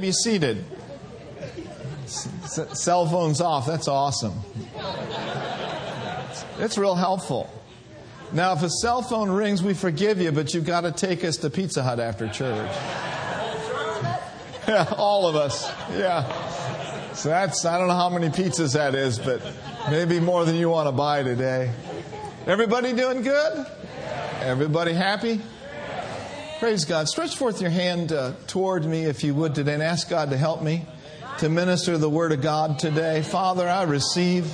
Be seated. Cell phones off. That's awesome. It's real helpful. Now, if a cell phone rings, we forgive you, but you've got to take us to Pizza Hut after church. Yeah, all of us. Yeah. So that's, I don't know how many pizzas that is, but maybe more than you want to buy today. Everybody doing good? Everybody happy? Praise God. Stretch forth your hand uh, toward me, if you would, today, and ask God to help me to minister the Word of God today. Father, I receive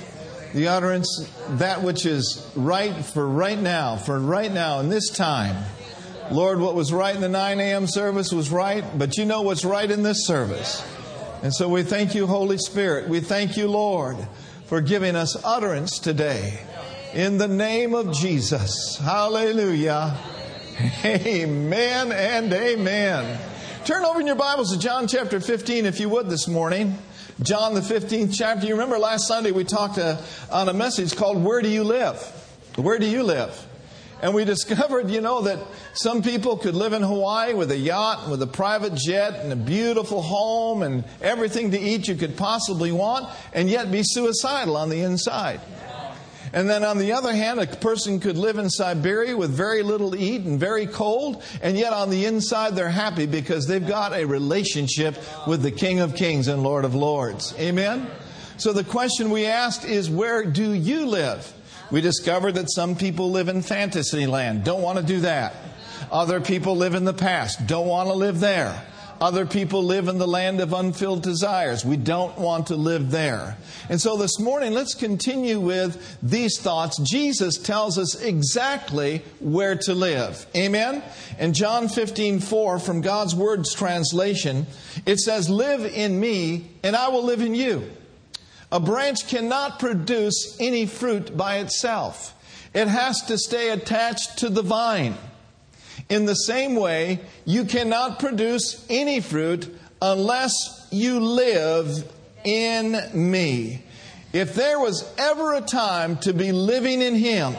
the utterance, that which is right for right now, for right now, in this time. Lord, what was right in the 9 a.m. service was right, but you know what's right in this service. And so we thank you, Holy Spirit. We thank you, Lord, for giving us utterance today. In the name of Jesus. Hallelujah. Amen and amen. Turn over in your Bibles to John chapter 15, if you would, this morning. John, the 15th chapter. You remember last Sunday we talked uh, on a message called Where Do You Live? Where do you live? And we discovered, you know, that some people could live in Hawaii with a yacht, with a private jet, and a beautiful home, and everything to eat you could possibly want, and yet be suicidal on the inside. And then on the other hand, a person could live in Siberia with very little to eat and very cold, and yet on the inside they're happy because they've got a relationship with the King of Kings and Lord of Lords. Amen? So the question we asked is, where do you live? We discovered that some people live in fantasy land, don't want to do that. Other people live in the past, don't want to live there. Other people live in the land of unfilled desires. We don't want to live there. And so this morning, let's continue with these thoughts. Jesus tells us exactly where to live. Amen? In John 15, 4, from God's Word's translation, it says, Live in me, and I will live in you. A branch cannot produce any fruit by itself. It has to stay attached to the vine. In the same way, you cannot produce any fruit unless you live in me. If there was ever a time to be living in Him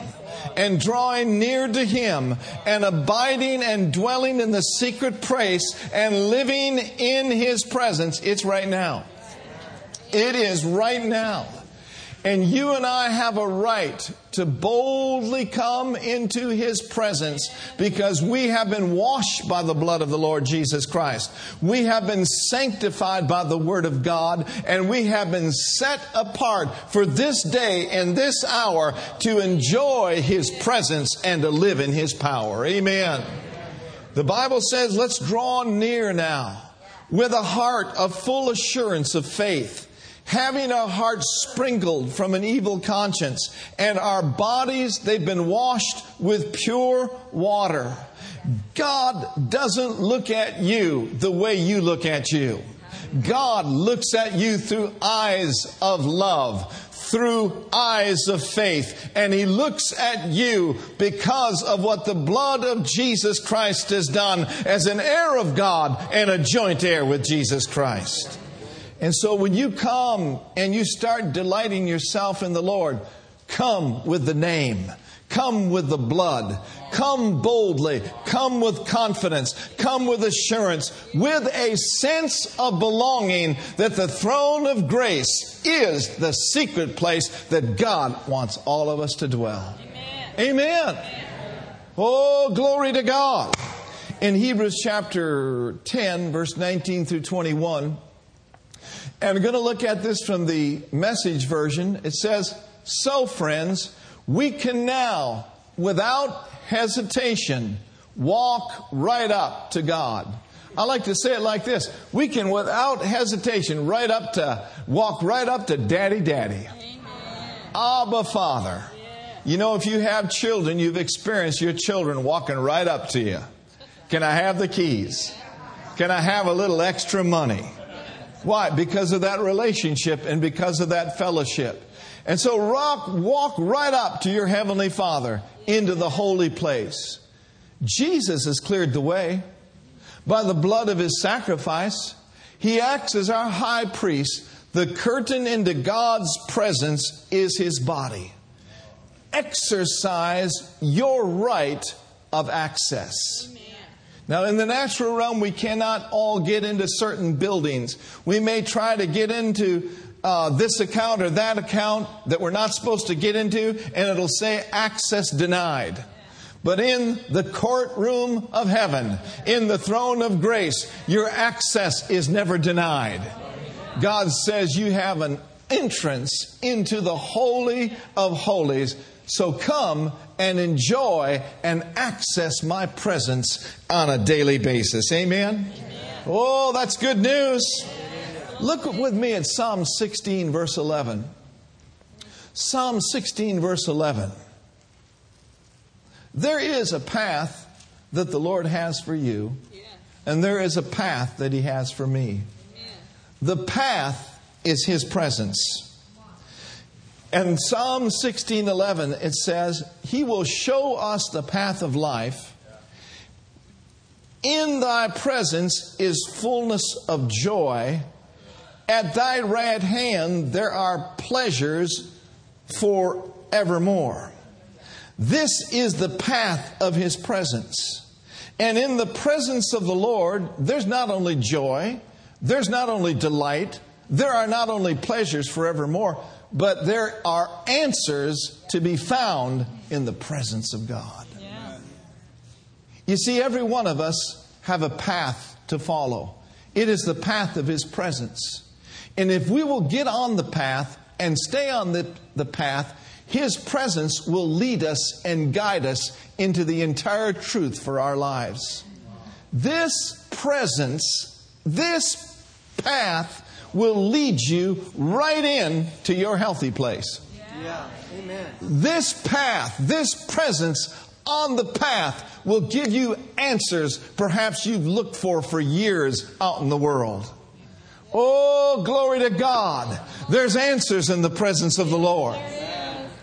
and drawing near to Him and abiding and dwelling in the secret place and living in His presence, it's right now. It is right now. And you and I have a right to boldly come into His presence because we have been washed by the blood of the Lord Jesus Christ. We have been sanctified by the Word of God and we have been set apart for this day and this hour to enjoy His presence and to live in His power. Amen. The Bible says, let's draw near now with a heart of full assurance of faith having our hearts sprinkled from an evil conscience, and our bodies, they've been washed with pure water. God doesn't look at you the way you look at you. God looks at you through eyes of love, through eyes of faith. And He looks at you because of what the blood of Jesus Christ has done as an heir of God and a joint heir with Jesus Christ. And so when you come and you start delighting yourself in the Lord, come with the name. Come with the blood. Come boldly. Come with confidence. Come with assurance. With a sense of belonging that the throne of grace is the secret place that God wants all of us to dwell. Amen. Amen. Oh, glory to God. In Hebrews chapter 10, verse 19 through 21, and we're going to look at this from the message version. It says, So, friends, we can now, without hesitation, walk right up to God. I like to say it like this we can, without hesitation, right up to, walk right up to Daddy Daddy. Abba Father. You know, if you have children, you've experienced your children walking right up to you. Can I have the keys? Can I have a little extra money? Why? Because of that relationship and because of that fellowship. And so rock, walk right up to your Heavenly Father into the holy place. Jesus has cleared the way. By the blood of His sacrifice, He acts as our high priest. The curtain into God's presence is His body. Exercise your right of access. Now, in the natural realm, we cannot all get into certain buildings. We may try to get into uh, this account or that account that we're not supposed to get into, and it'll say access denied. But in the courtroom of heaven, in the throne of grace, your access is never denied. God says you have an entrance into the Holy of Holies. So come and enjoy and access my presence on a daily basis. Amen? Amen. Oh, that's good news. Look with me at Psalm 16, verse 11. Psalm 16, verse 11. There is a path that the Lord has for you, and there is a path that He has for me. The path is His presence. And Psalm 16:11 it says, "He will show us the path of life. In thy presence is fullness of joy. At thy right hand there are pleasures forevermore." This is the path of his presence. And in the presence of the Lord, there's not only joy, there's not only delight, there are not only pleasures forevermore, but there are answers to be found in the presence of God. Yeah. You see, every one of us have a path to follow. It is the path of His presence. And if we will get on the path and stay on the, the path, his presence will lead us and guide us into the entire truth for our lives. This presence, this path will lead you right in to your healthy place. Yeah. Amen. This path, this presence on the path will give you answers perhaps you've looked for for years out in the world. Oh, glory to God. There's answers in the presence of the Lord.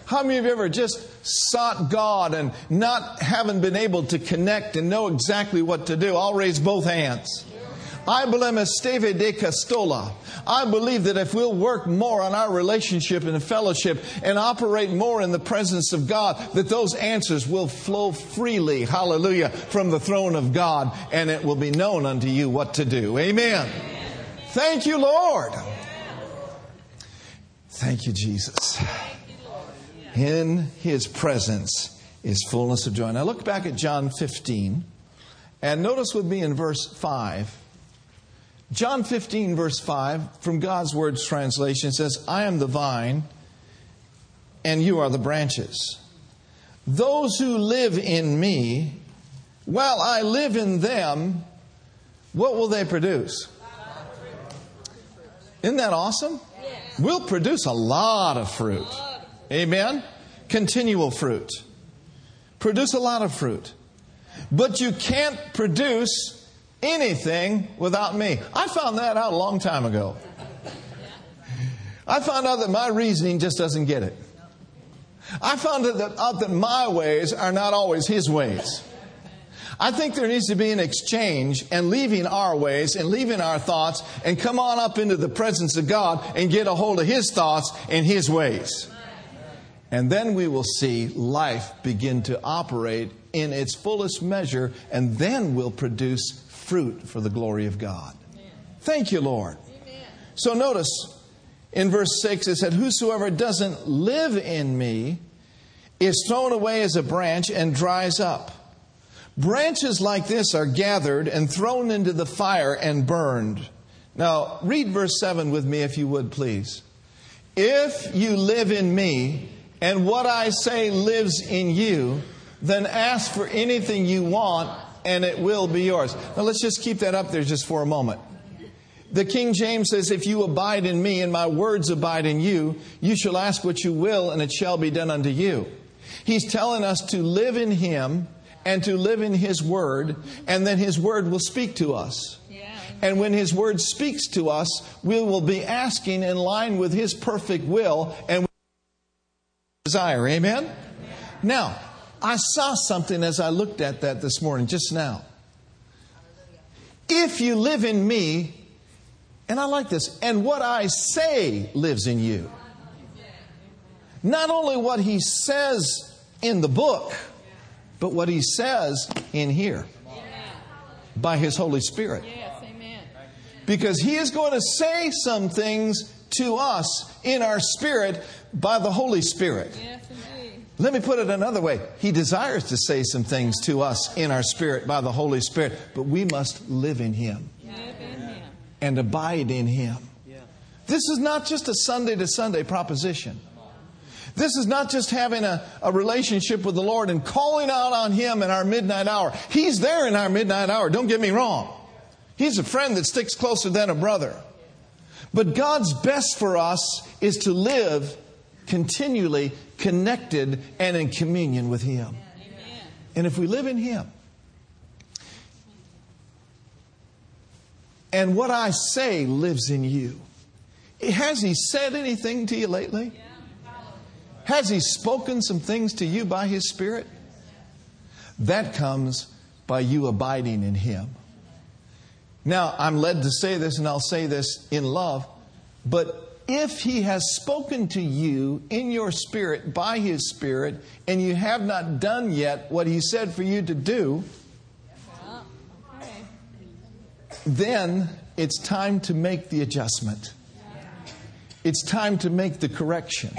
How many of you have ever just sought God and not having been able to connect and know exactly what to do? I'll raise both hands. I believe Esteve de Castola. I believe that if we'll work more on our relationship and fellowship and operate more in the presence of God, that those answers will flow freely, hallelujah, from the throne of God, and it will be known unto you what to do. Amen. Thank you, Lord. Thank you, Jesus. In his presence is fullness of joy. Now look back at John 15 and notice with me in verse 5. John 15, verse 5, from God's Word's translation says, I am the vine and you are the branches. Those who live in me, while I live in them, what will they produce? Isn't that awesome? We'll produce a lot of fruit. Amen? Continual fruit. Produce a lot of fruit. But you can't produce anything without me. I found that out a long time ago. I found out that my reasoning just doesn't get it. I found out that my ways are not always his ways. I think there needs to be an exchange and leaving our ways and leaving our thoughts and come on up into the presence of God and get a hold of his thoughts and his ways. And then we will see life begin to operate in its fullest measure, and then we'll produce fruit for the glory of God. Thank you, Lord. Amen. So notice in verse 6 it said, Whosoever doesn't live in me is thrown away as a branch and dries up. Branches like this are gathered and thrown into the fire and burned. Now, read verse 7 with me, if you would, please. If you live in me, and what I say lives in you, then ask for anything you want and it will be yours. Now let's just keep that up there just for a moment. The King James says, If you abide in me and my words abide in you, you shall ask what you will and it shall be done unto you. He's telling us to live in him and to live in his word, and then his word will speak to us. And when His Word speaks to us, we will be asking in line with His perfect will and desire. Amen? Amen? Now, I saw something as I looked at that this morning, just now. If you live in me, and I like this, and what I say lives in you. Not only what he says in the book, but what he says in here. by His Holy Spirit. Yes, amen. Because He is going to say some things to us in our spirit by the Holy Spirit. Yes. Let me put it another way. He desires to say some things to us in our spirit by the Holy Spirit, but we must live in Him Live in Him. and abide in Him. This is not just a Sunday to Sunday proposition. This is not just having a, a relationship with the Lord and calling out on Him in our midnight hour. He's there in our midnight hour, don't get me wrong. He's a friend that sticks closer than a brother. But God's best for us is to live continually connected and in communion with Him. Amen. And if we live in Him, and what I say lives in you, has He said anything to you lately? Has He spoken some things to you by His Spirit? That comes by you abiding in Him. Now, I'm led to say this, and I'll say this in love, but if He has spoken to you in your spirit by His Spirit, and you have not done yet what He said for you to do, then it's time to make the adjustment. It's time to make the correction.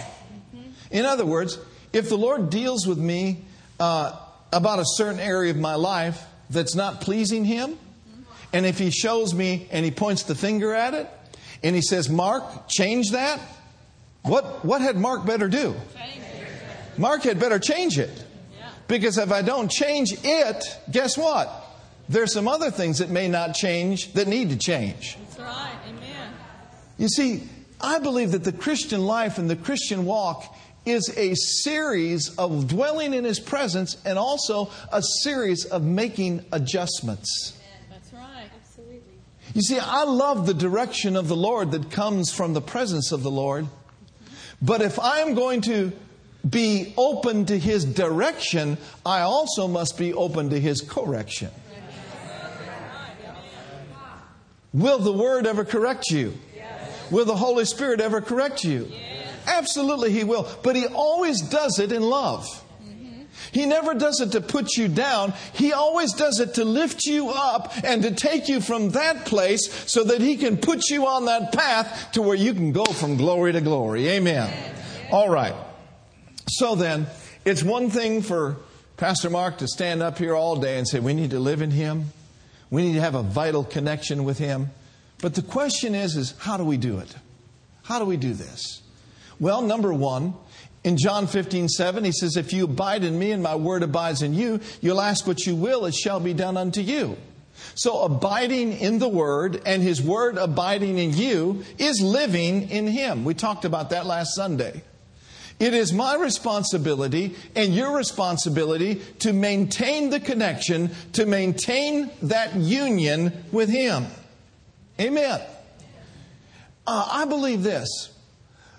In other words, if the Lord deals with me uh, about a certain area of my life that's not pleasing Him, and if He shows me and He points the finger at it, and He says, Mark, change that, what, what had Mark better do? Mark had better change it. Because if I don't change it, guess what? There's some other things that may not change that need to change. That's right. Amen. You see, I believe that the Christian life and the Christian walk is a series of dwelling in His presence and also a series of making adjustments. You see, I love the direction of the Lord that comes from the presence of the Lord. But if I'm going to be open to His direction, I also must be open to His correction. Will the Word ever correct you? Will the Holy Spirit ever correct you? Absolutely, He will. But He always does it in love. He never does it to put you down. He always does it to lift you up and to take you from that place so that He can put you on that path to where you can go from glory to glory. Amen. All right. So then, it's one thing for Pastor Mark to stand up here all day and say, we need to live in Him. We need to have a vital connection with Him. But the question is, is how do we do it? How do we do this? Well, number one, in John 15, 7, he says, If you abide in me and my word abides in you, you'll ask what you will, it shall be done unto you. So abiding in the word and his word abiding in you is living in him. We talked about that last Sunday. It is my responsibility and your responsibility to maintain the connection, to maintain that union with him. Amen. Uh, I believe this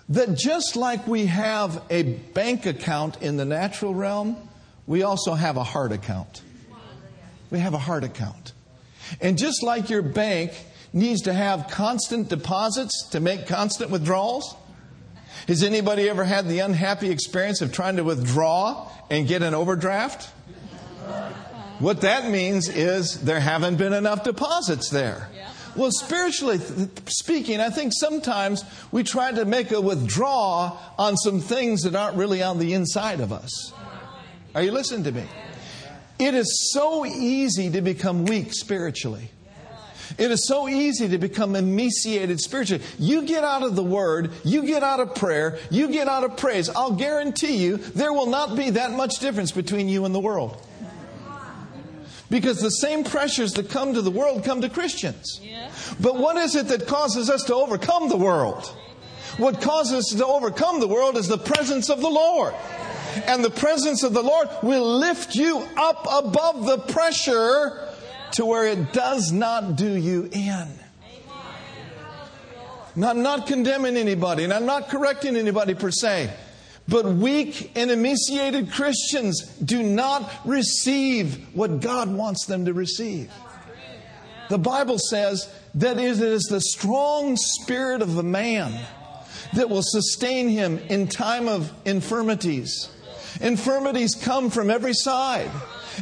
that just like we have a bank account in the natural realm, we also have a heart account. We have a heart account. And just like your bank needs to have constant deposits to make constant withdrawals, has anybody ever had the unhappy experience of trying to withdraw and get an overdraft? What that means is there haven't been enough deposits there. Well, spiritually speaking, I think sometimes we try to make a withdraw on some things that aren't really on the inside of us. Are you listening to me? It is so easy to become weak spiritually. It is so easy to become emaciated spiritually. You get out of the Word, you get out of prayer, you get out of praise. I'll guarantee you there will not be that much difference between you and the world. Because the same pressures that come to the world come to Christians. Yeah. But what is it that causes us to overcome the world? What causes us to overcome the world is the presence of the Lord. And the presence of the Lord will lift you up above the pressure to where it does not do you in. Now, I'm not condemning anybody, and I'm not correcting anybody per se. But weak and emaciated Christians do not receive what God wants them to receive. The Bible says that it is the strong spirit of a man that will sustain him in time of infirmities. Infirmities come from every side.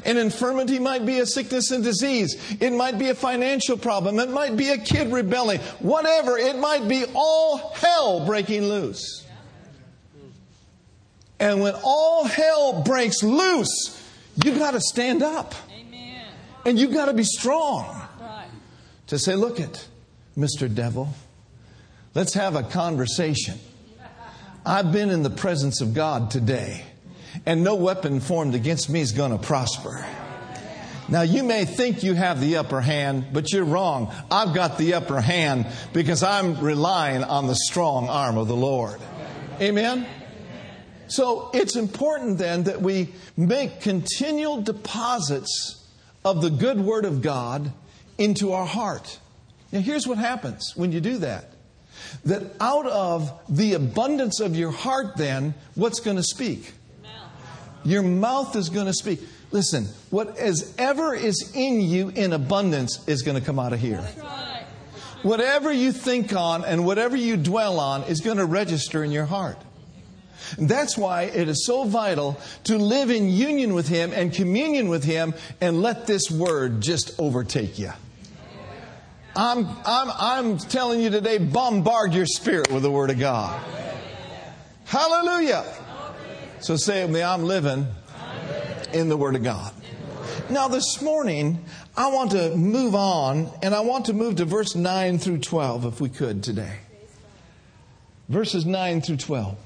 An infirmity might be a sickness and disease. It might be a financial problem. It might be a kid rebelling. Whatever. It might be all hell breaking loose. And when all hell breaks loose, you got to stand up. Amen. And you got to be strong Right. to say, look it, Mr. Devil, let's have a conversation. I've been in the presence of God today, and no weapon formed against me is going to prosper. Now, you may think you have the upper hand, but you're wrong. I've got the upper hand because I'm relying on the strong arm of the Lord. Amen? So it's important then that we make continual deposits of the good word of God into our heart. Now, here's what happens when you do that. That out of the abundance of your heart, then, what's going to speak? Your mouth is going to speak. Listen, whatever is in you in abundance is going to come out of here. Whatever you think on and whatever you dwell on is going to register in your heart. That's why it is so vital to live in union with Him and communion with Him and let this word just overtake you. I'm, I'm, I'm telling you today, bombard your spirit with the Word of God. Hallelujah. So say with me, I'm living in the Word of God. Now, this morning, I want to move on, and I want to move to verse 9 through 12, if we could today. Verses 9 through 12.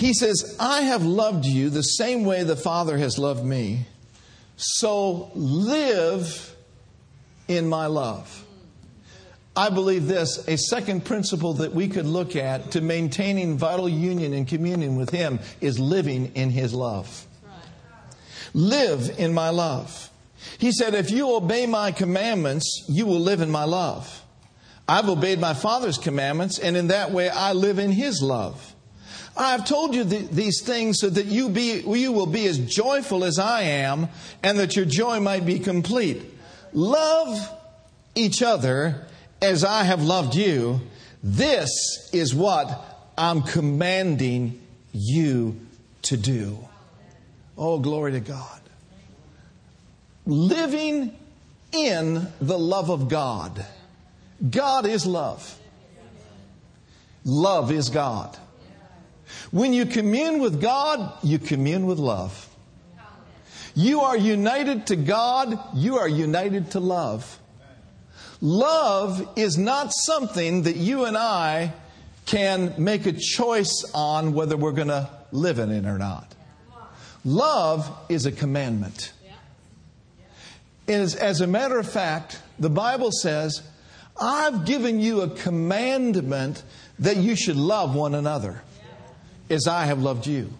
He says, I have loved you the same way the Father has loved me, so live in my love. I believe this a second principle that we could look at to maintaining vital union and communion with Him is living in His love. Live in my love. He said, If you obey my commandments, you will live in my love. I've obeyed my Father's commandments, and in that way I live in His love. I have told you th- these things so that you, be, you will be as joyful as I am, and that your joy might be complete. Love each other as I have loved you. This is what I'm commanding you to do. Oh, glory to God. Living in the love of God. God is love. Love is God. When you commune with God, you commune with love. You are united to God, you are united to love. Love is not something that you and I can make a choice on whether we're going to live in it or not. Love is a commandment. As, as a matter of fact, the Bible says, I've given you a commandment that you should love one another as I have loved you.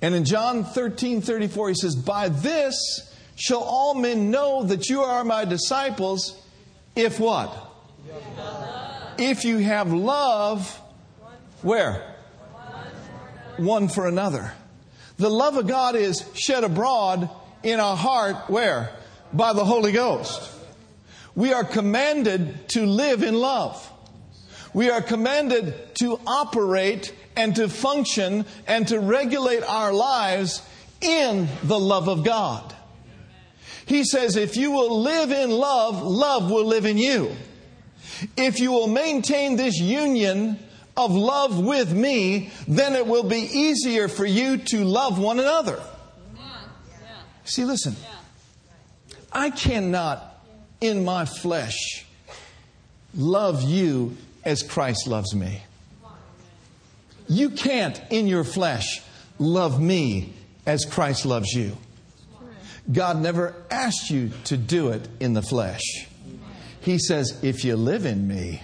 And in John 13 34, he says, By this shall all men know that you are my disciples, if what? If you have love, where? One for another. The love of God is shed abroad in our heart, where? By the Holy Ghost. We are commanded to live in love. We are commanded to operate and to function and to regulate our lives in the love of God. He says, if you will live in love, love will live in you. If you will maintain this union of love with me, then it will be easier for you to love one another. See, listen, I cannot in my flesh love you as Christ loves me. You can't in your flesh love me as Christ loves you. God never asked you to do it in the flesh. He says, if you live in me,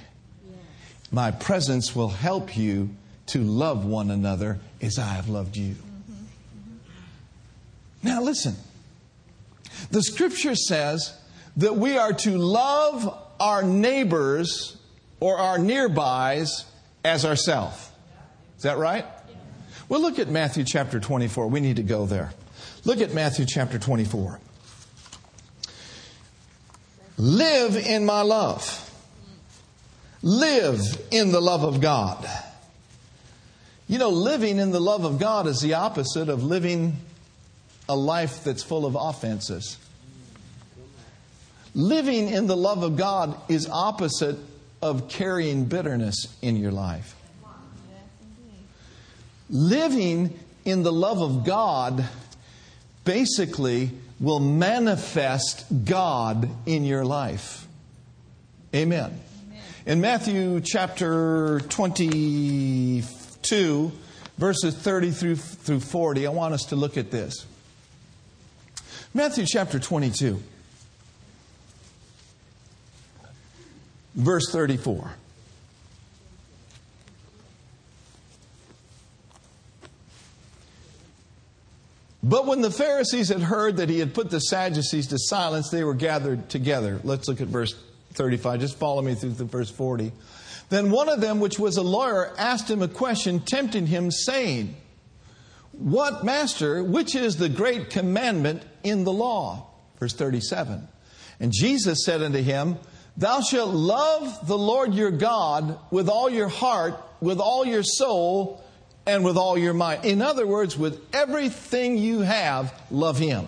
my presence will help you to love one another as I have loved you. Now, listen. The scripture says that we are to love our neighbors or our nearbys as ourselves. Is that right? Well, look at Matthew chapter 24. We need to go there. Look at Matthew chapter 24. Live in my love. Live in the love of God. You know, living in the love of God is the opposite of living a life that's full of offenses. Living in the love of God is opposite of carrying bitterness in your life. Living in the love of God basically will manifest God in your life. Amen. Amen. In Matthew chapter 22, verses 30 through, through 40, I want us to look at this. Matthew chapter 22, verse 34. But when the Pharisees had heard that he had put the Sadducees to silence, they were gathered together. Let's look at verse 35. Just follow me through the verse 40. Then one of them, which was a lawyer, asked him a question, tempting him, saying, What, master, which is the great commandment in the law? Verse 37. And Jesus said unto him, Thou shalt love the Lord your God with all your heart, with all your soul, and with all your mind. In other words, with everything you have, love Him.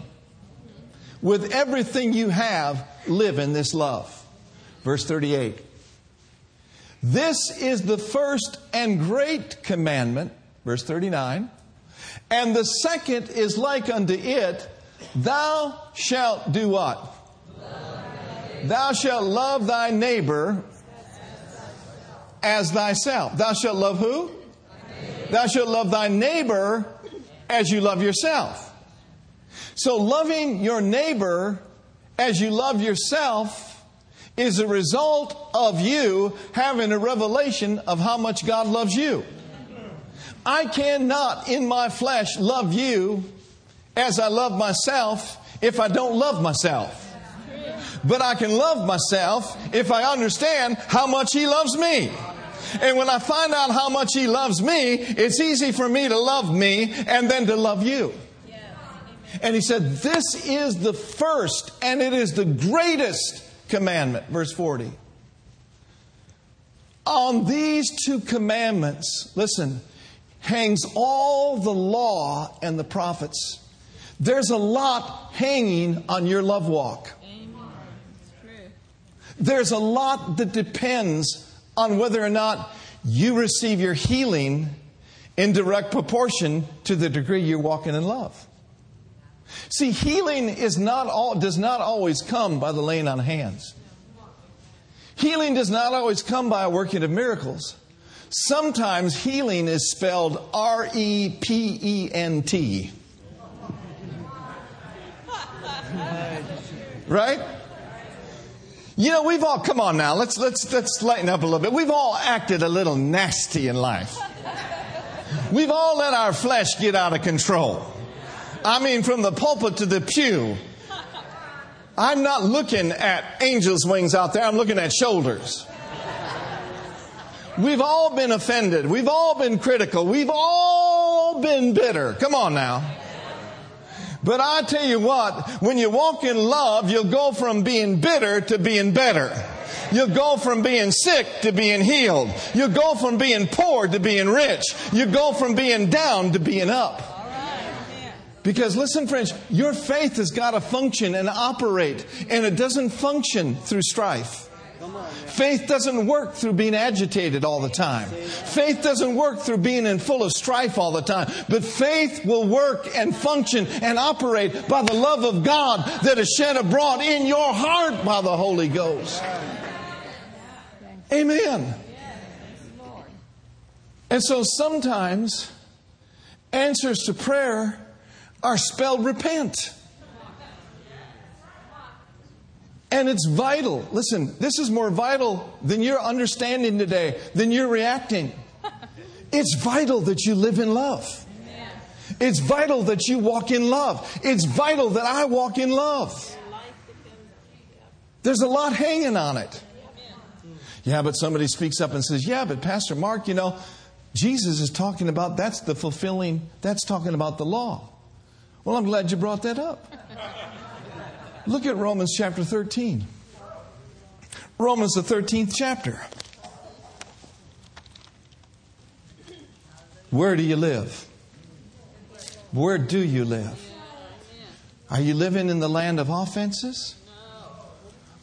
With everything you have, live in this love. Verse 38. This is the first and great commandment. Verse 39. And the second is like unto it Thou shalt do what? Thou shalt love thy neighbor as thyself. Thou shalt love who? Thou shalt love thy neighbor as you love yourself. So, loving your neighbor as you love yourself is a result of you having a revelation of how much God loves you. I cannot, in my flesh, love you as I love myself if I don't love myself. But I can love myself if I understand how much He loves me. And when I find out how much He loves me, it's easy for me to love me and then to love you. And He said, This is the first and it is the greatest commandment. Verse 40. On these two commandments, listen, hangs all the law and the prophets. There's a lot hanging on your love walk. There's a lot that depends on whether or not you receive your healing in direct proportion to the degree you're walking in love. See, healing is not all, does not always come by the laying on hands. Healing does not always come by a working of miracles. Sometimes healing is spelled R E P E N T. Right? You know, we've all come on now. Let's let's let's lighten up a little bit. We've all acted a little nasty in life. We've all let our flesh get out of control. I mean, from the pulpit to the pew. I'm not looking at angels' wings out there. I'm looking at shoulders. We've all been offended. We've all been critical. We've all been bitter. Come on now. But I tell you what, when you walk in love, you'll go from being bitter to being better. You'll go from being sick to being healed. You'll go from being poor to being rich. You'll go from being down to being up. Because listen, friends, your faith has got to function and operate, and it doesn't function through strife. Faith doesn't work through being agitated all the time. Faith doesn't work through being in full of strife all the time. But faith will work and function and operate by the love of God that is shed abroad in your heart by the Holy Ghost. Amen. And so sometimes answers to prayer are spelled repent. And it's vital. Listen, this is more vital than your understanding today, than your reacting. It's vital that you live in love. It's vital that you walk in love. It's vital that I walk in love. There's a lot hanging on it. Yeah, but somebody speaks up and says, Yeah, but Pastor Mark, you know, Jesus is talking about that's the fulfilling, that's talking about the law. Well, I'm glad you brought that up. Look at Romans chapter 13. Romans, the 13th chapter. Where do you live? Where do you live? Are you living in the land of offenses?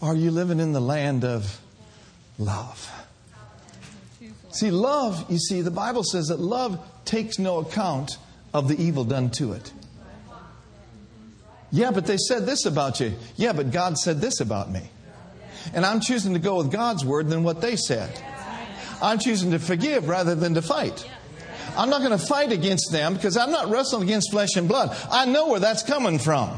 Are you living in the land of love? See, love, you see, the Bible says that love takes no account of the evil done to it. Yeah, but they said this about you. Yeah, but God said this about me. And I'm choosing to go with God's word than what they said. I'm choosing to forgive rather than to fight. I'm not going to fight against them because I'm not wrestling against flesh and blood. I know where that's coming from.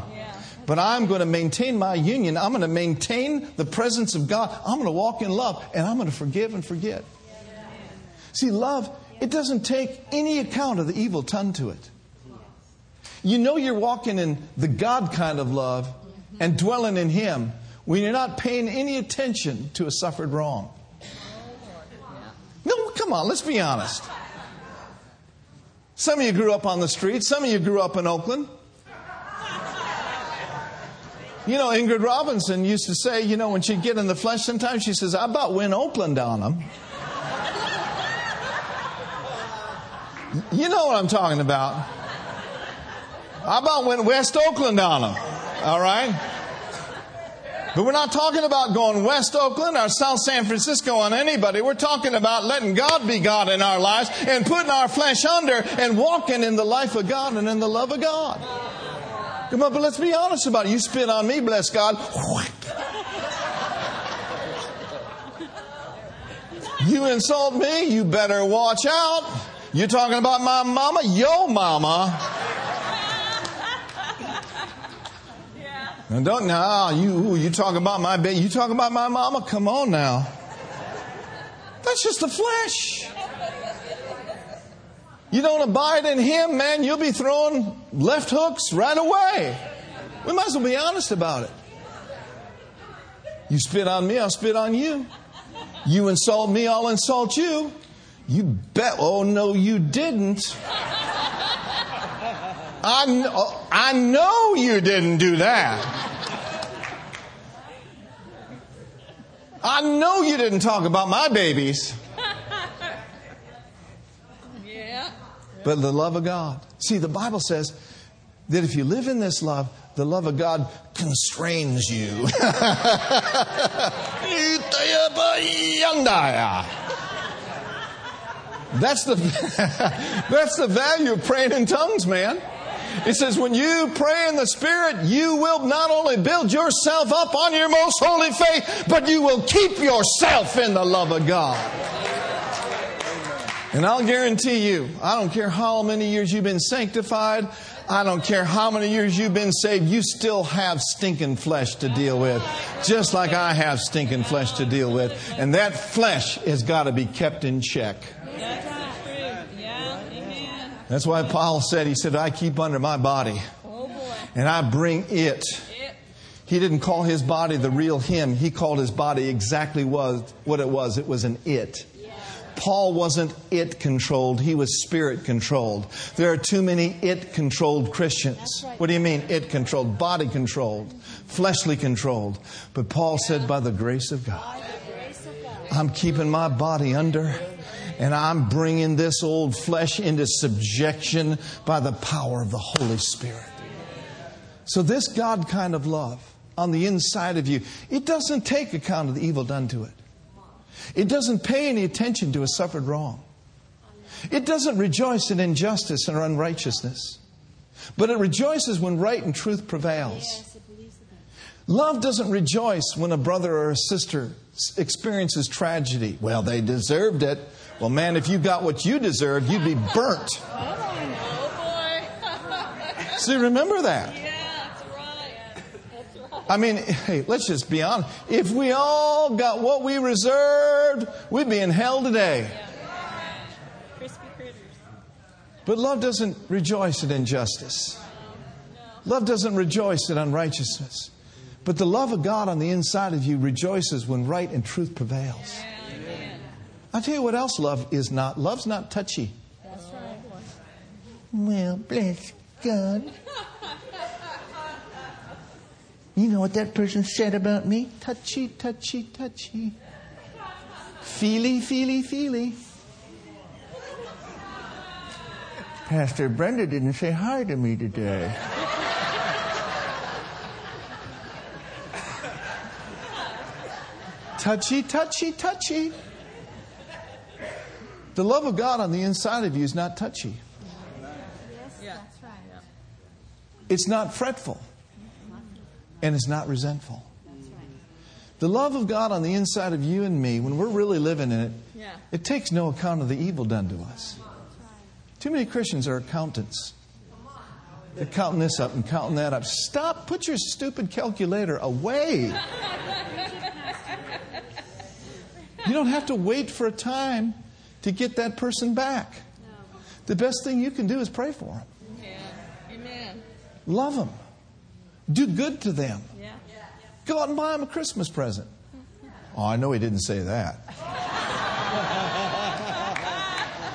But I'm going to maintain my union. I'm going to maintain the presence of God. I'm going to walk in love and I'm going to forgive and forget. See, love, it doesn't take any account of the evil done to it. You know you're walking in the God kind of love and dwelling in Him when you're not paying any attention to a suffered wrong. No, come on, let's be honest. Some of you grew up on the street, some of you grew up in Oakland. You know, Ingrid Robinson used to say, you know, when she'd get in the flesh sometimes, she says, I about win Oakland on them. You know what I'm talking about. I about went West Oakland on them. All right? But we're not talking about going West Oakland or South San Francisco on anybody. We're talking about letting God be God in our lives and putting our flesh under and walking in the life of God and in the love of God. Come on, but let's be honest about it. You spit on me, bless God. You insult me, you better watch out. You're talking about my mama? Yo mama. And don't now ah, you you talking about my baby? You talking about my mama? Come on now. That's just the flesh. You don't abide in Him, man. You'll be throwing left hooks right away. We might as well be honest about it. You spit on me, I'll spit on you. You insult me, I'll insult you. You bet. Oh no, you didn't. I know, I know you didn't do that. I know you didn't talk about my babies. Yeah. But the love of God. See, the Bible says that if you live in this love, the love of God constrains you. That's the, that's the value of praying in tongues, man. It says, when you pray in the Spirit, you will not only build yourself up on your most holy faith, but you will keep yourself in the love of God. And I'll guarantee you, I don't care how many years you've been sanctified, I don't care how many years you've been saved, you still have stinking flesh to deal with. Just like I have stinking flesh to deal with. And that flesh has got to be kept in check. That's true. Yeah. Amen. That's why Paul said, he said, I keep under my body Oh and I bring it. He didn't call his body the real him. He called his body exactly was what it was. It was an it. Paul wasn't it controlled, he was spirit controlled. There are too many it controlled Christians. What do you mean it controlled? Body controlled, fleshly controlled. But Paul said, by the grace of God, I'm keeping my body under and I'm bringing this old flesh into subjection by the power of the Holy Spirit. So, this God kind of love on the inside of you, it doesn't take account of the evil done to it. It doesn't pay any attention to a suffered wrong. It doesn't rejoice in injustice or unrighteousness. But it rejoices when right and truth prevails. Love doesn't rejoice when a brother or a sister experiences tragedy. Well, they deserved it. Well, man, if you got what you deserved, you'd be burnt. Oh boy. See, remember that. yeah, that's right. That's right. I mean, hey, let's just be honest. If we all got what we reserved, we'd be in hell today. Crispy critters. But love doesn't rejoice at injustice. Love doesn't rejoice at unrighteousness. But the love of God on the inside of you rejoices when right and truth prevails. Amen. I'll tell you what else love is not. Love's not touchy. That's right. Well, bless God. You know what that person said about me? Touchy, touchy, touchy. Feely, feely, feely. Pastor Brenda didn't say hi to me today. Touchy, touchy, touchy. The love of God on the inside of you is not touchy. Yeah. It's not fretful. And it's not resentful. The love of God on the inside of you and me, when we're really living in it, it takes no account of the evil done to us. Too many Christians are accountants. They're counting this up and counting that up. Stop. Put your stupid calculator away. You don't have to wait for a time to get that person back. The best thing you can do is pray for them, Yeah. Amen. love them, do good to them. Yeah. Go out and buy them a Christmas present. Oh, I know he didn't say that.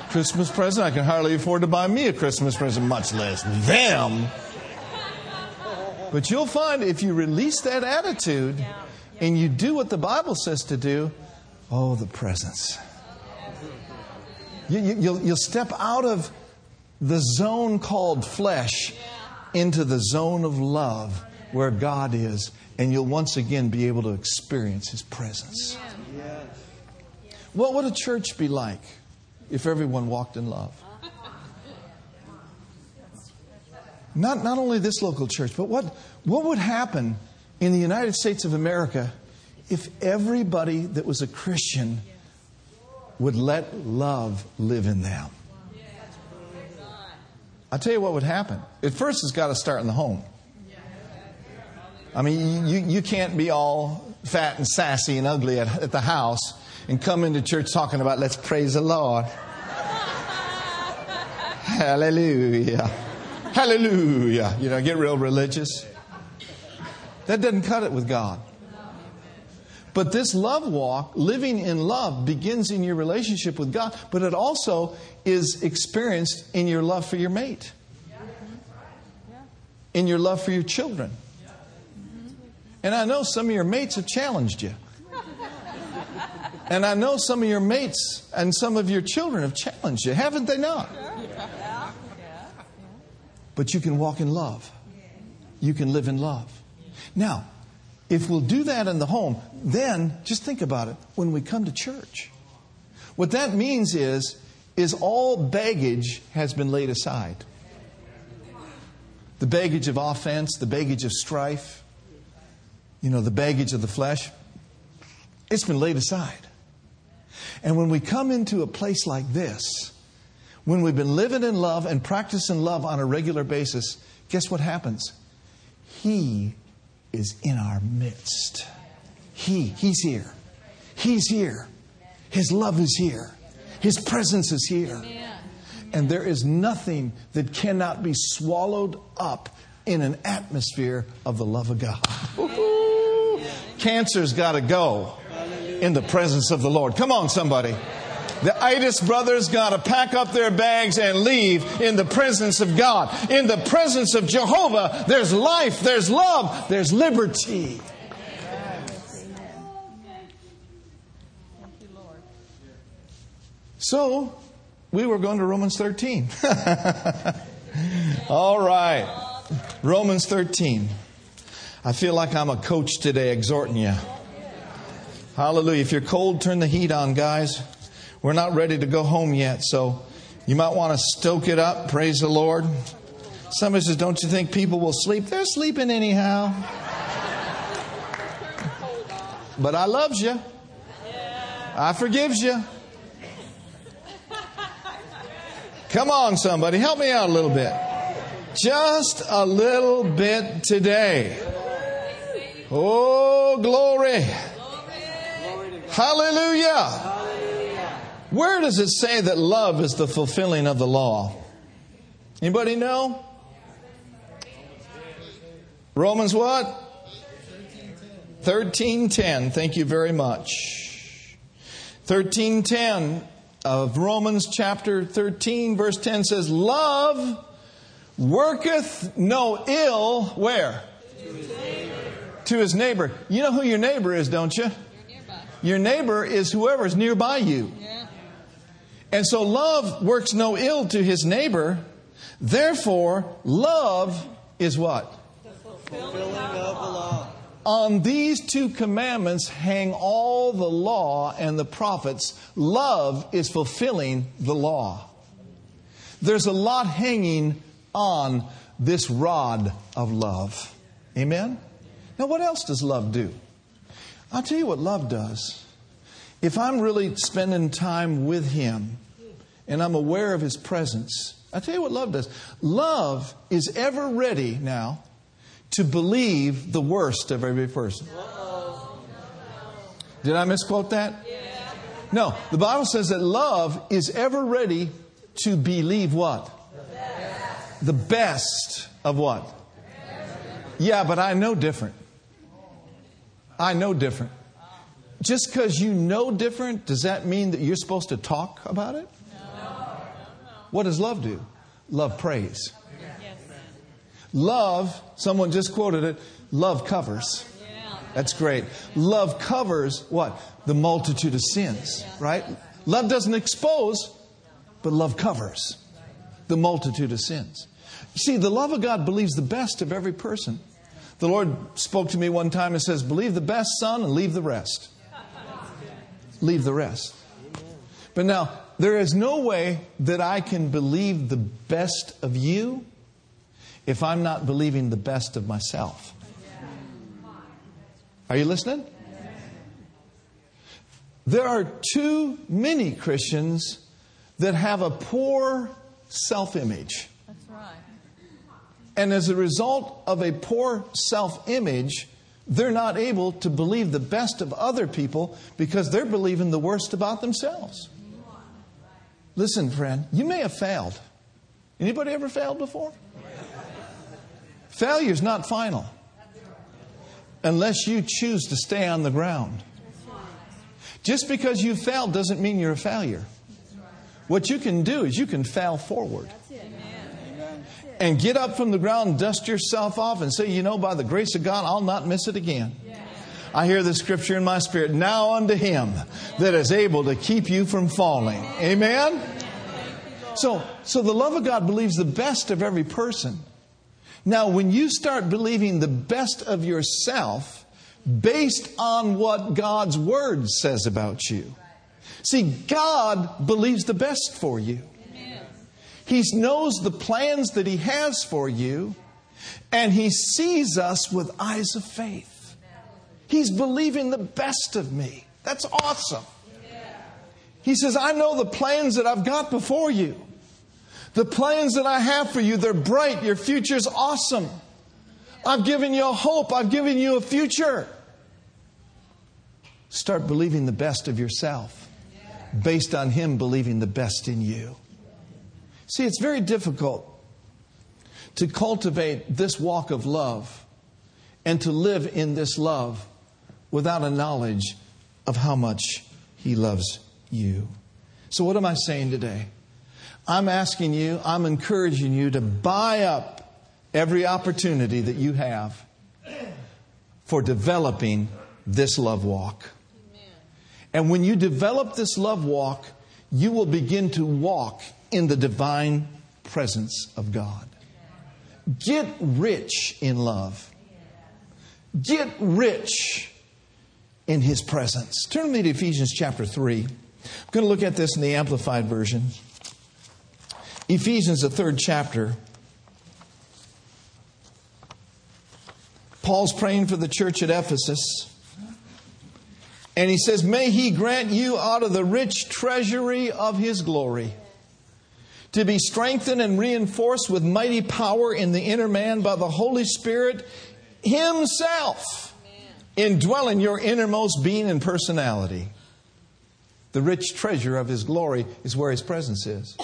Christmas present? I can hardly afford to buy me a Christmas present, much less them. But you'll find if you release that attitude and you do what the Bible says to do, oh, the presence. You, you, you'll, you'll step out of the zone called flesh into the zone of love where God is, and you'll once again be able to experience His presence. What would a church be like if everyone walked in love? Not, not only this local church, but what, what would happen in the United States of America if everybody that was a Christian would let love live in them? I'll tell you what would happen. At first, it's got to start in the home. I mean, you, you can't be all fat and sassy and ugly at, at the house and come into church talking about, let's praise the Lord. Hallelujah. Hallelujah. You know, get real religious. That doesn't cut it with God. But this love walk, living in love, begins in your relationship with God, but it also is experienced in your love for your mate, in your love for your children. Mm-hmm. And I know some of your mates have challenged you. And I know some of your mates and some of your children have challenged you, haven't they not? But you can walk in love. You can live in love. Now, if we'll do that in the home, then just think about it when we come to church. What that means is is all baggage has been laid aside. The baggage of offense, the baggage of strife, you know, the baggage of the flesh, it's been laid aside. And when we come into a place like this, when we've been living in love and practicing love on a regular basis, guess what happens? He is in our midst. He, He's here. He's here. His love is here. His presence is here. And there is nothing that cannot be swallowed up in an atmosphere of the love of God. Cancer's got to go in the presence of the Lord. Come on, somebody. The itis brothers got to pack up their bags and leave in the presence of God. In the presence of Jehovah, there's life, there's love, there's liberty. Thank you, Lord. So, we were going to Romans 13. All right. Romans 13. I feel like I'm a coach today exhorting you. Hallelujah. If you're cold, turn the heat on, guys. We're not ready to go home yet, so you might want to stoke it up. Praise the Lord. Somebody says, Don't you think people will sleep? They're sleeping anyhow. But I loves you. I forgives you. Come on, somebody, help me out a little bit. Just a little bit today. Oh, glory. Hallelujah. Where does it say that love is the fulfilling of the law? Anybody know? Romans what? 13:10. Thank you very much. 13:10 of Romans chapter 13 verse 10 says love worketh no ill where? To his neighbor. To his neighbor. You know who your neighbor is, don't you? Your neighbor is whoever's nearby you. And so love works no ill to his neighbor. Therefore, love is what? The Fulfilling of the law. On these two commandments hang all the law and the prophets. Love is fulfilling the law. There's a lot hanging on this rod of love. Amen? Now, what else does love do? I'll tell you what love does. If I'm really spending time with Him and I'm aware of His presence, I'll tell you what love does. Love is ever ready now to believe the worst of every person. Did I misquote that? No, the Bible says that love is ever ready to believe what? The best of what? Yeah, but I know different. I know different. Just because you know different, does that mean that you're supposed to talk about it? What does love do? Love prays. Love, someone just quoted it, love covers. That's great. Love covers what? The multitude of sins, right? Love doesn't expose, but love covers the multitude of sins. See, the love of God believes the best of every person. The Lord spoke to me one time and says, Believe the best, son, and leave the rest. Leave the rest. But now, there is no way that I can believe the best of you if I'm not believing the best of myself. Are you listening? There are too many Christians that have a poor self image. And as a result of a poor self image, they're not able to believe the best of other people because they're believing the worst about themselves. Listen, friend, you may have failed. Anybody ever failed before? Failure is not final unless you choose to stay on the ground. Just because you failed doesn't mean you're a failure. What you can do is you can fail forward. And get up from the ground, dust yourself off, and say, you know, by the grace of God, I'll not miss it again. I hear the scripture in my spirit. Now unto him that is able to keep you from falling. Amen? So, so the love of God believes the best of every person. Now, when you start believing the best of yourself based on what God's word says about you, see, God believes the best for you. He knows the plans that He has for you, and He sees us with eyes of faith. He's believing the best of me. That's awesome. He says, I know the plans that I've got before you. The plans that I have for you, they're bright. Your future's awesome. I've given you a hope. I've given you a future. Start believing the best of yourself based on Him believing the best in you. See, it's very difficult to cultivate this walk of love and to live in this love without a knowledge of how much He loves you. So, what am I saying today? I'm asking you, I'm encouraging you to buy up every opportunity that you have for developing this love walk. And when you develop this love walk, you will begin to walk in the divine presence of God. Get rich in love. Get rich in His presence. Turn with me to Ephesians chapter 3. I'm going to look at this in the Amplified Version. Ephesians, the third chapter. Paul's praying for the church at Ephesus. And he says, May he grant you out of the rich treasury of his glory to be strengthened and reinforced with mighty power in the inner man by the Holy Spirit himself, indwelling your innermost being and personality. The rich treasure of his glory is where his presence is.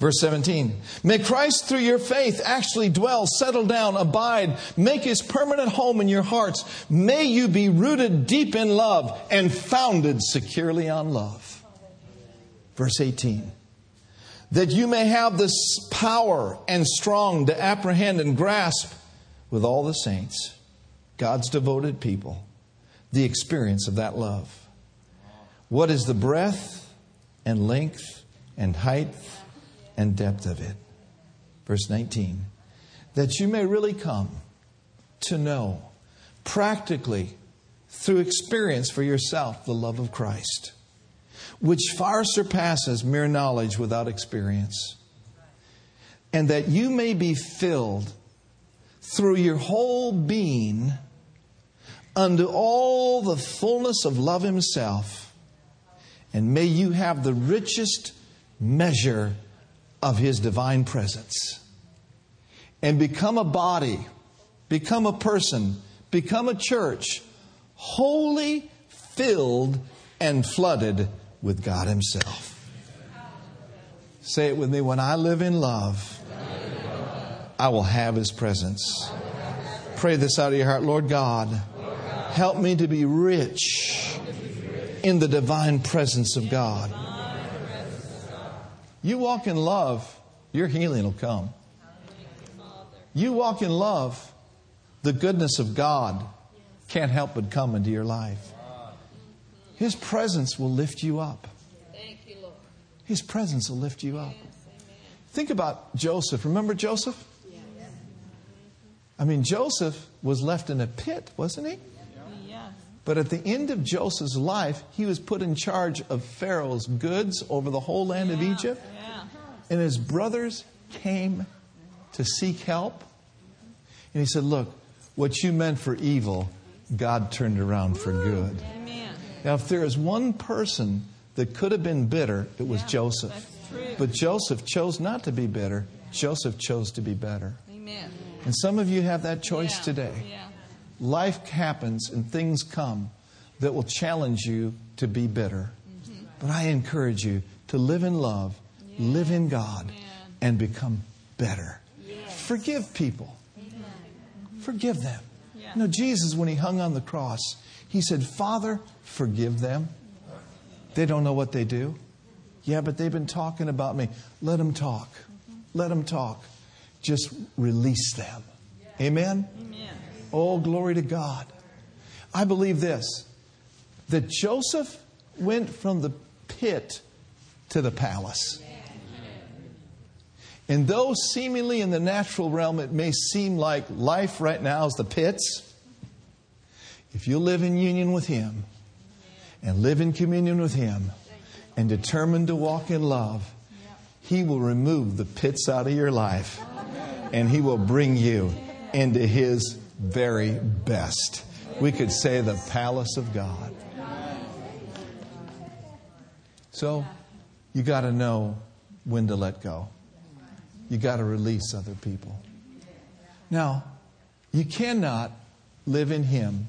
Verse 17, may Christ through your faith actually dwell, settle down, abide, make his permanent home in your hearts. May you be rooted deep in love and founded securely on love. Verse 18, that you may have this power and strong to apprehend and grasp with all the saints, God's devoted people, the experience of that love. What is the breadth and length and height and depth of it. Verse 19. That you may really come to know practically through experience for yourself the love of Christ, which far surpasses mere knowledge without experience, and that you may be filled through your whole being unto all the fullness of love Himself, and may you have the richest measure of His divine presence, and become a body, become a person, become a church, wholly filled and flooded with God Himself. Say it with me when I live in love, I will have His presence. Pray this out of your heart Lord God, help me to be rich in the divine presence of God. You walk in love, your healing will come. You walk in love, the goodness of God can't help but come into your life. His presence will lift you up. Thank you, Lord. His presence will lift you up. Think about Joseph. Remember Joseph? I mean, Joseph was left in a pit, wasn't he? Yes. But at the end of Joseph's life, he was put in charge of Pharaoh's goods over the whole land of Egypt. Yeah. And his brothers came to seek help. And he said, Look, what you meant for evil, God turned around for good. Amen. Now, if there is one person that could have been bitter, it was Joseph. That's true. But Joseph chose not to be bitter. Joseph chose to be better. And some of you have that choice Yeah. today. Yeah. Life happens and things come that will challenge you to be bitter. Mm-hmm. But I encourage you to live in love, live in God, and become better. Forgive people. Mm-hmm. Forgive them. Yeah. You know, Jesus, when he hung on the cross, he said, Father, forgive them. They don't know what they do. Yeah, but they've been talking about me. Let them talk. Mm-hmm. Let them talk. Just release them. Amen? Amen. Oh, glory to God. I believe this that Joseph went from the pit to the palace. And though seemingly in the natural realm it may seem like life right now is the pits, if you live in union with Him and live in communion with Him and determined to walk in love, He will remove the pits out of your life and He will bring you into His very best. We could say the palace of God. So, you got to know when to let go. You got to release other people. Now, you cannot live in Him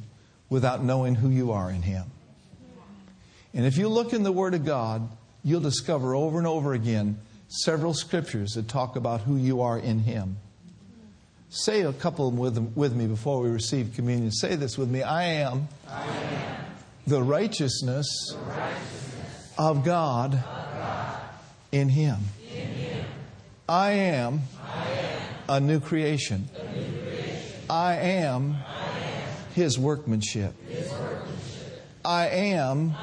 without knowing who you are in Him. And if you look in the Word of God, you'll discover over and over again several scriptures that talk about who you are in Him. Say a couple with, with me before we receive communion. Say this with me I am, the righteousness, of God, in Him. I am, a new creation. I am, His workmanship. I am,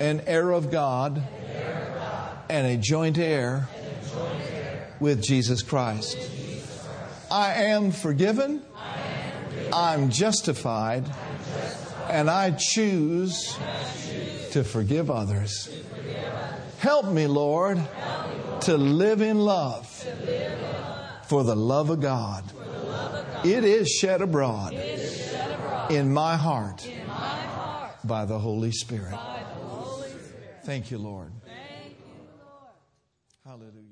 an heir of God, and a joint heir with Jesus Christ. I am forgiven. I'm justified. And I choose to forgive others. Help me, Lord, to live in love for the love of God. It is shed abroad in my heart by the Holy Spirit. Thank you, Lord. Hallelujah.